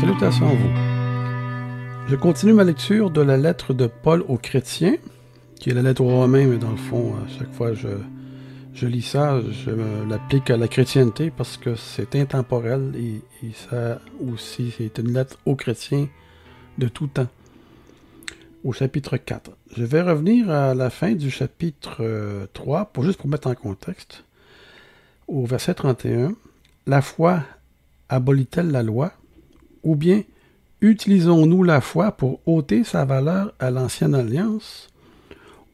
Salutations à vous. Je continue ma lecture de la lettre de Paul aux chrétiens, qui est la lettre aux Romains, mais dans le fond, à chaque fois je, je lis ça, je l'applique à la chrétienté parce que c'est intemporel et, ça aussi, c'est une lettre aux chrétiens de tout temps. Au chapitre 4. Je vais revenir à la fin du chapitre 3, euh, pour juste pour mettre en contexte. Au verset 31, la foi abolit-elle la loi? Ou bien utilisons-nous la foi pour ôter sa valeur à l'ancienne alliance?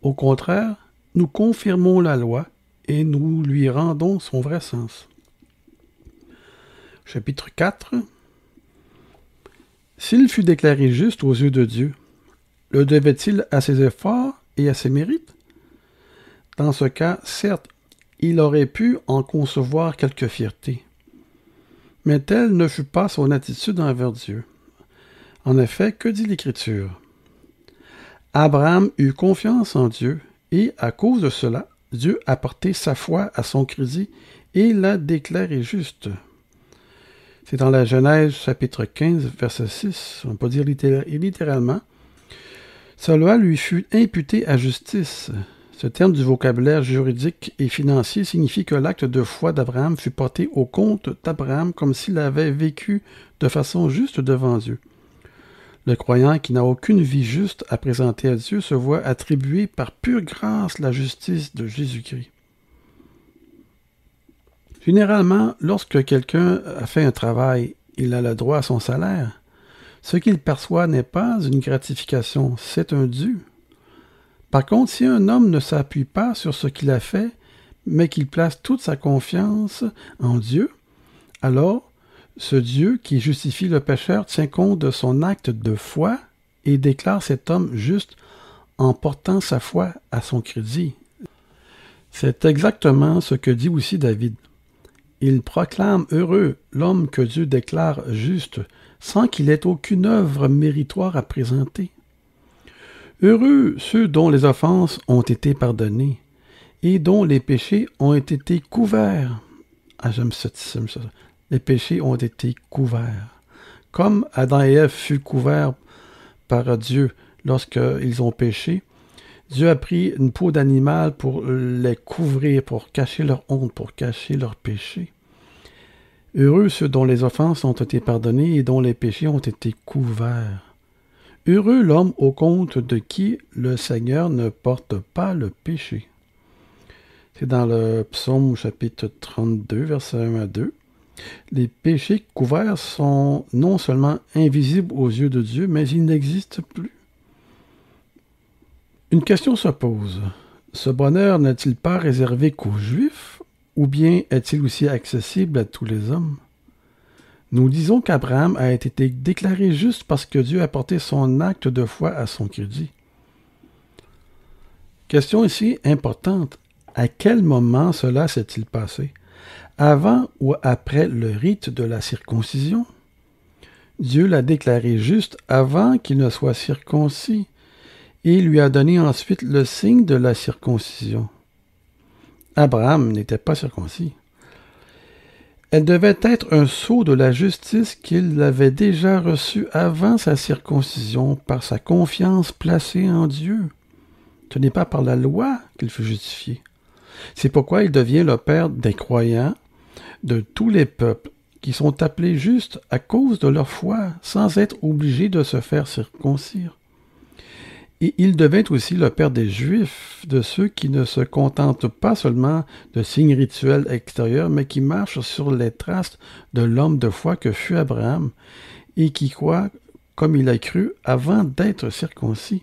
Au contraire, nous confirmons la loi et nous lui rendons son vrai sens. Chapitre 4 S'il fut déclaré juste aux yeux de Dieu, le devait-il à ses efforts et à ses mérites? Dans ce cas, certes, il aurait pu en concevoir quelque fierté. Mais telle ne fut pas son attitude envers Dieu. En effet, que dit l'Écriture? Abraham eut confiance en Dieu, et à cause de cela, Dieu a porté sa foi à son crédit et l'a déclaré juste. C'est dans la Genèse chapitre 15, verset 6, on peut dire littéralement. Cela lui fut imputé à justice. Ce terme du vocabulaire juridique et financier signifie que l'acte de foi d'Abraham fut porté au compte d'Abraham comme s'il avait vécu de façon juste devant Dieu. Le croyant qui n'a aucune vie juste à présenter à Dieu se voit attribuer par pure grâce la justice de Jésus-Christ. Généralement, lorsque quelqu'un a fait un travail, il a le droit à son salaire. Ce qu'il perçoit n'est pas une gratification, c'est un dû. Par contre, si un homme ne s'appuie pas sur ce qu'il a fait, mais qu'il place toute sa confiance en Dieu, alors ce Dieu qui justifie le pécheur tient compte de son acte de foi et déclare cet homme juste en portant sa foi à son crédit. C'est exactement ce que dit aussi David. Il proclame heureux l'homme que Dieu déclare juste, sans qu'il ait aucune œuvre méritoire à présenter. Heureux ceux dont les offenses ont été pardonnées et dont les péchés ont été couverts. Ah, j'aime ça les péchés ont été couverts. Comme Adam et Ève furent couverts par Dieu lorsqu'ils ont péché, Dieu a pris une peau d'animal pour les couvrir, pour cacher leur honte, pour cacher leurs péchés. Heureux ceux dont les offenses ont été pardonnées et dont les péchés ont été couverts. Heureux l'homme au compte de qui le Seigneur ne porte pas le péché. C'est dans le psaume chapitre 32, verset 1 à 2. Les péchés couverts sont non seulement invisibles aux yeux de Dieu, mais ils n'existent plus. Une question se pose. Ce bonheur n'est-il pas réservé qu'aux Juifs, ou bien est-il aussi accessible à tous les hommes? Nous disons qu'Abraham a été déclaré juste parce que Dieu a porté son acte de foi à son crédit. Question ici importante. À quel moment cela s'est-il passé? avant ou après le rite de la circoncision? Dieu l'a déclaré juste avant qu'il ne soit circoncis et lui a donné ensuite le signe de la circoncision. Abraham n'était pas circoncis. Elle devait être un sceau de la justice qu'il avait déjà reçu avant sa circoncision par sa confiance placée en Dieu. Ce n'est pas par la loi qu'il fut justifié. C'est pourquoi il devient le Père des croyants de tous les peuples qui sont appelés justes à cause de leur foi, sans être obligés de se faire circoncire. Et il devint aussi le Père des Juifs, de ceux qui ne se contentent pas seulement de signes rituels extérieurs, mais qui marchent sur les traces de l'homme de foi que fut Abraham, et qui croient comme il a cru avant d'être circoncis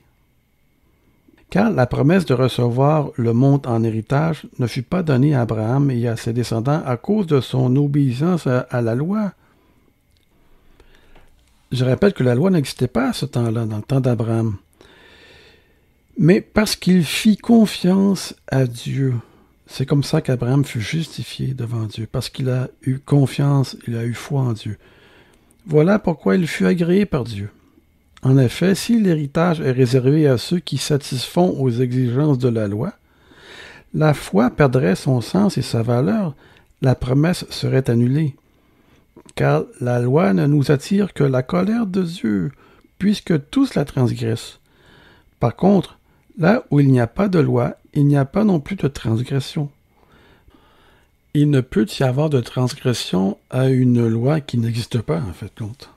car la promesse de recevoir le monde en héritage ne fut pas donnée à Abraham et à ses descendants à cause de son obéissance à, la loi. Je rappelle que la loi n'existait pas à ce temps-là, dans le temps d'Abraham. Mais parce qu'il fit confiance à Dieu. C'est comme ça qu'Abraham fut justifié devant Dieu, parce qu'il a eu confiance, il a eu foi en Dieu. Voilà pourquoi il fut agréé par Dieu. En effet, si l'héritage est réservé à ceux qui satisfont aux exigences de la loi, la foi perdrait son sens et sa valeur, la promesse serait annulée. car la loi ne nous attire que la colère de Dieu, puisque tous la transgressent. Par contre, là où il n'y a pas de loi, il n'y a pas non plus de transgression. Il ne peut y avoir de transgression à une loi qui n'existe pas, en fait, compte.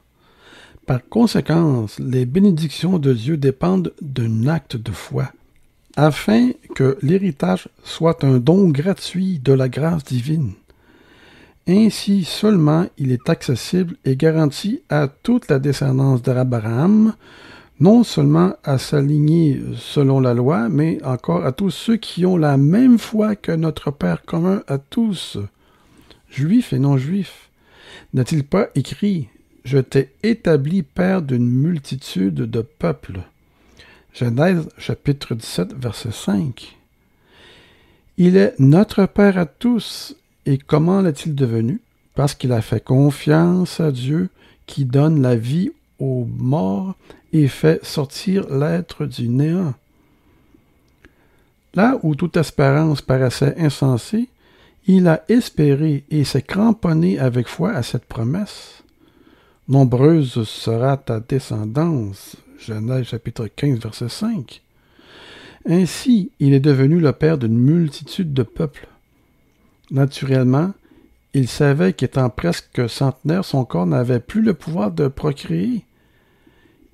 Par conséquent, les bénédictions de Dieu dépendent d'un acte de foi, afin que l'héritage soit un don gratuit de la grâce divine. Ainsi seulement il est accessible et garanti à toute la descendance d'Abraham, non seulement à s'aligner selon la loi, mais encore à tous ceux qui ont la même foi que notre Père commun à tous, juifs et non-juifs. N'a-t-il pas écrit Je t'ai établi Père d'une multitude de peuples Genèse chapitre 17, verset 5. Il est notre Père à tous, et comment l'est-il devenu Parce qu'il a fait confiance à Dieu qui donne la vie aux morts et fait sortir l'être du néant. Là où toute espérance paraissait insensée, il a espéré et s'est cramponné avec foi à cette promesse. Nombreuse sera ta descendance. Genèse chapitre 15 verset 5. Ainsi, il est devenu le père d'une multitude de peuples. Naturellement, il savait qu'étant presque centenaire, son corps n'avait plus le pouvoir de procréer.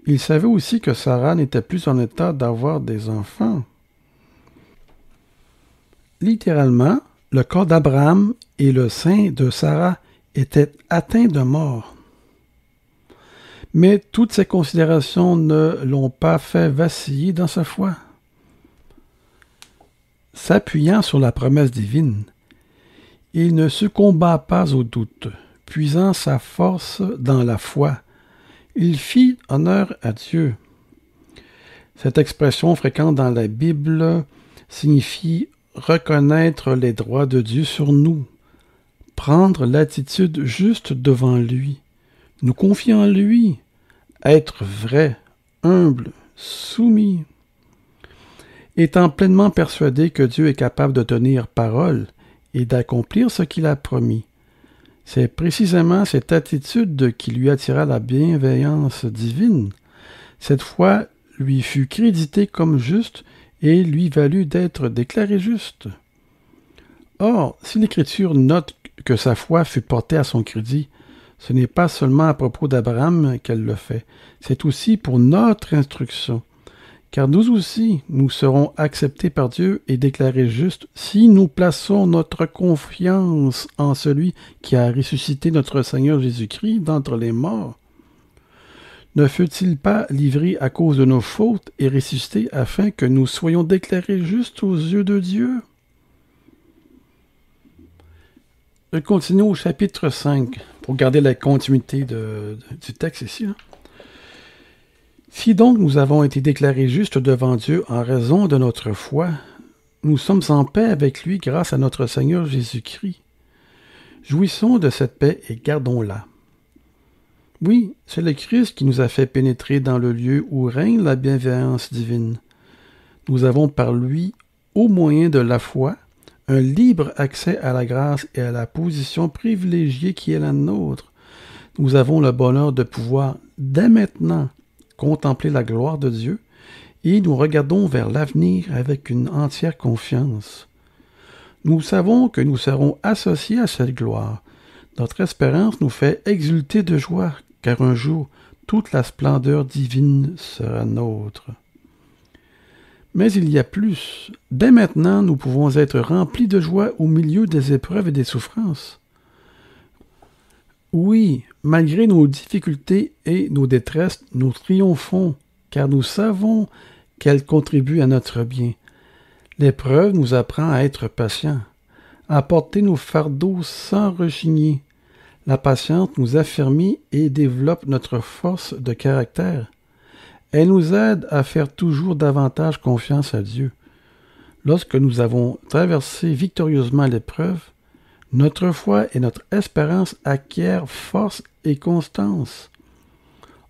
Il savait aussi que Sarah n'était plus en état d'avoir des enfants. Littéralement, le corps d'Abraham et le sein de Sarah étaient atteints de mort. Mais toutes ces considérations ne l'ont pas fait vaciller dans sa foi. S'appuyant sur la promesse divine, il ne succomba pas au doute, puisant sa force dans la foi il fit honneur à Dieu. Cette expression fréquente dans la Bible signifie reconnaître les droits de Dieu sur nous, prendre l'attitude juste devant lui, nous confier en lui, être vrai, humble, soumis. Étant pleinement persuadé que Dieu est capable de tenir parole et d'accomplir ce qu'il a promis, c'est précisément cette attitude qui lui attira la bienveillance divine. Cette foi lui fut créditée comme juste et lui valut d'être déclaré juste. Or, si l'Écriture note que sa foi fut portée à son crédit, ce n'est pas seulement à propos d'Abraham qu'elle le fait, c'est aussi pour notre instruction car nous aussi, nous serons acceptés par Dieu et déclarés justes si nous plaçons notre confiance en celui qui a ressuscité notre Seigneur Jésus-Christ d'entre les morts. Ne fut-il pas livré à cause de nos fautes et ressuscité afin que nous soyons déclarés justes aux yeux de Dieu? Je continue au chapitre 5 pour garder la continuité du texte ici. Hein. Si donc nous avons été déclarés justes devant Dieu en raison de notre foi, nous sommes en paix avec lui grâce à notre Seigneur Jésus-Christ. Jouissons de cette paix et gardons-la. Oui, c'est le Christ qui nous a fait pénétrer dans le lieu où règne la bienveillance divine. Nous avons par lui, au moyen de la foi, un libre accès à la grâce et à la position privilégiée qui est la nôtre. Nous avons le bonheur de pouvoir, dès maintenant, contempler la gloire de Dieu et nous regardons vers l'avenir avec une entière confiance. Nous savons que nous serons associés à cette gloire. Notre espérance nous fait exulter de joie, car un jour toute la splendeur divine sera nôtre. Mais il y a plus. Dès maintenant, nous pouvons être remplis de joie au milieu des épreuves et des souffrances. Oui, malgré nos difficultés et nos détresses, nous triomphons, car nous savons qu'elles contribuent à notre bien. L'épreuve nous apprend à être patients, à porter nos fardeaux sans rechigner. La patience nous affermit et développe notre force de caractère. Elle nous aide à faire toujours davantage confiance à Dieu. Lorsque nous avons traversé victorieusement l'épreuve, notre foi et notre espérance acquièrent force et constance.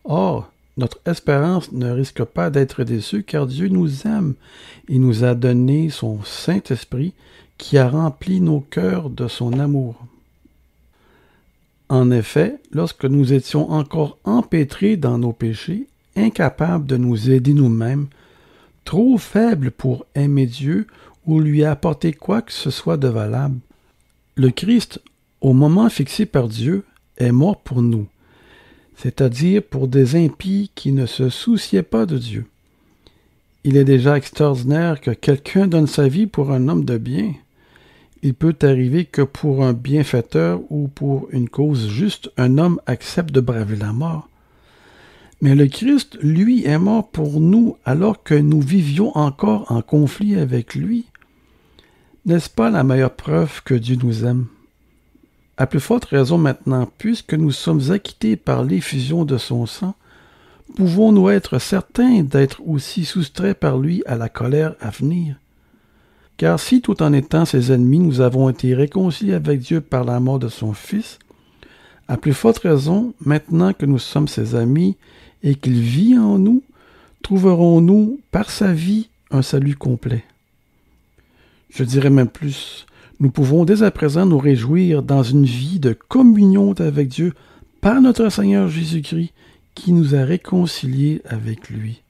Or, notre espérance ne risque pas d'être déçue car Dieu nous aime et nous a donné son Saint-Esprit qui a rempli nos cœurs de son amour. En effet, lorsque nous étions encore empêtrés dans nos péchés, incapables de nous aider nous-mêmes, trop faibles pour aimer Dieu ou lui apporter quoi que ce soit de valable, le Christ, au moment fixé par Dieu, est mort pour nous, c'est-à-dire pour des impies qui ne se souciaient pas de Dieu. Il est déjà extraordinaire que quelqu'un donne sa vie pour un homme de bien. Il peut arriver que pour un bienfaiteur ou pour une cause juste, un homme accepte de braver la mort. Mais le Christ, lui, est mort pour nous alors que nous vivions encore en conflit avec lui. N'est-ce pas la meilleure preuve que Dieu nous aime? À plus forte raison maintenant, puisque nous sommes acquittés par l'effusion de son sang, pouvons-nous être certains d'être aussi soustraits par lui à la colère à venir? Car si tout en étant ses ennemis, nous avons été réconciliés avec Dieu par la mort de son Fils, à plus forte raison, maintenant que nous sommes ses amis et qu'il vit en nous, trouverons-nous par sa vie un salut complet. Je dirais même plus, nous pouvons dès à présent nous réjouir dans une vie de communion avec Dieu par notre Seigneur Jésus-Christ qui nous a réconciliés avec lui.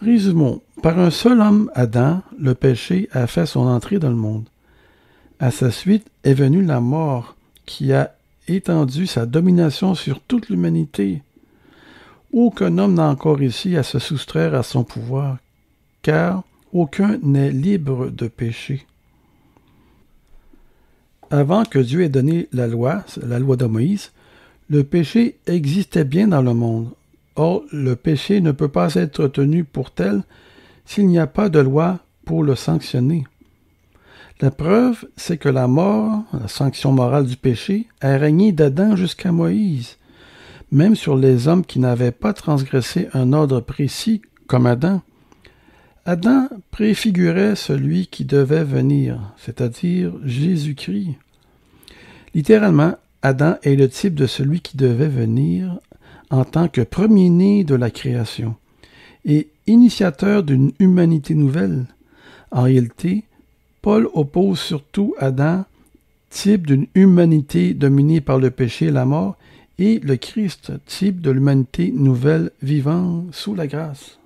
Résumons. Par un seul homme, Adam, le péché a fait son entrée dans le monde. À sa suite est venue la mort qui a étendu sa domination sur toute l'humanité. Aucun homme n'a encore réussi à se soustraire à son pouvoir, car aucun n'est libre de péché. Avant que Dieu ait donné la loi, la loi de Moïse, le péché existait bien dans le monde. Or, le péché ne peut pas être tenu pour tel s'il n'y a pas de loi pour le sanctionner. La preuve, c'est que la mort, la sanction morale du péché, a régné d'Adam jusqu'à Moïse, même sur les hommes qui n'avaient pas transgressé un ordre précis comme Adam. Adam préfigurait celui qui devait venir, c'est-à-dire Jésus-Christ. Littéralement, Adam est le type de celui qui devait venir en tant que premier-né de la création et initiateur d'une humanité nouvelle. En réalité, Paul oppose surtout Adam, type d'une humanité dominée par le péché et la mort, et le Christ, type de l'humanité nouvelle vivant sous la grâce.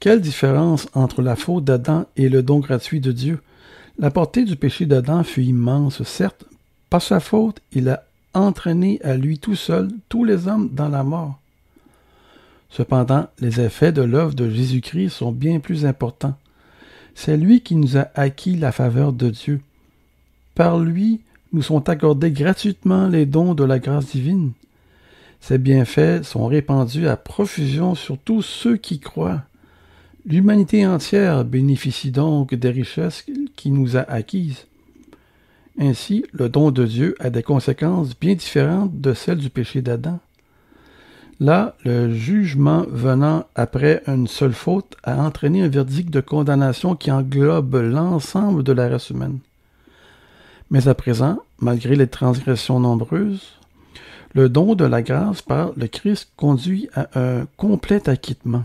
Quelle différence entre la faute d'Adam et le don gratuit de Dieu? La portée du péché d'Adam fut immense, certes. Par sa faute, il a entraîné à lui tout seul tous les hommes dans la mort. Cependant, les effets de l'œuvre de Jésus-Christ sont bien plus importants. C'est lui qui nous a acquis la faveur de Dieu. Par lui, nous sont accordés gratuitement les dons de la grâce divine. Ces bienfaits sont répandus à profusion sur tous ceux qui croient. L'humanité entière bénéficie donc des richesses qu'il nous a acquises. Ainsi, le don de Dieu a des conséquences bien différentes de celles du péché d'Adam. Là, le jugement venant après une seule faute a entraîné un verdict de condamnation qui englobe l'ensemble de la race humaine. Mais à présent, malgré les transgressions nombreuses, le don de la grâce par le Christ conduit à un complet acquittement.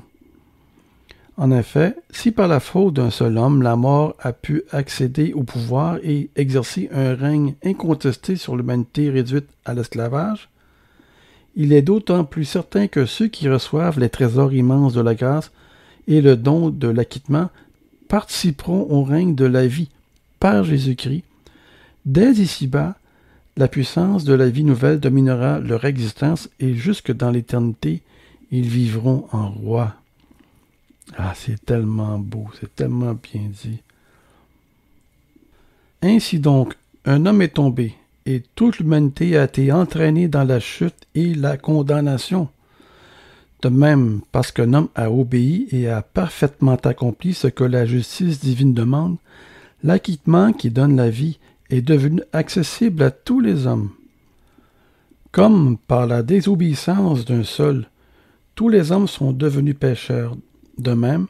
En effet, si par la faute d'un seul homme la mort a pu accéder au pouvoir et exercer un règne incontesté sur l'humanité réduite à l'esclavage, il est d'autant plus certain que ceux qui reçoivent les trésors immenses de la grâce et le don de l'acquittement participeront au règne de la vie par Jésus-Christ. Dès ici-bas, la puissance de la vie nouvelle dominera leur existence et jusque dans l'éternité, ils vivront en roi. Ah, c'est tellement beau, c'est tellement bien dit. Ainsi donc, un homme est tombé, et toute l'humanité a été entraînée dans la chute et la condamnation. De même, parce qu'un homme a obéi et a parfaitement accompli ce que la justice divine demande, l'acquittement qui donne la vie est devenu accessible à tous les hommes. Comme par la désobéissance d'un seul, tous les hommes sont devenus pécheurs, de même,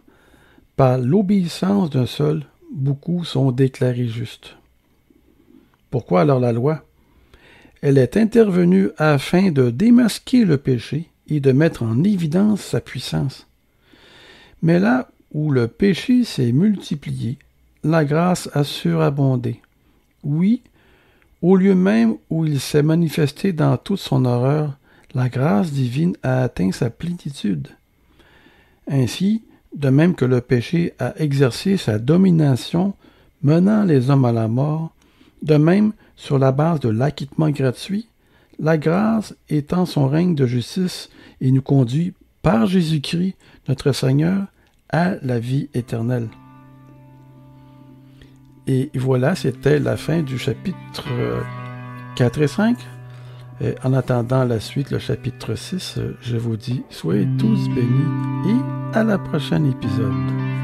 par l'obéissance d'un seul, beaucoup sont déclarés justes. Pourquoi alors la loi? Elle est intervenue afin de démasquer le péché et de mettre en évidence sa puissance. Mais là où le péché s'est multiplié, la grâce a surabondé. Oui, Au lieu même où il s'est manifesté dans toute son horreur, la grâce divine a atteint sa plénitude. Ainsi, de même que le péché a exercé sa domination, menant les hommes à la mort, de même, sur la base de l'acquittement gratuit, la grâce étend son règne de justice et nous conduit par Jésus-Christ, notre Seigneur, à la vie éternelle. Et voilà, c'était la fin du chapitre 4 et 5. en attendant la suite, le chapitre 6, je vous dis, soyez tous bénis et à la prochaine épisode.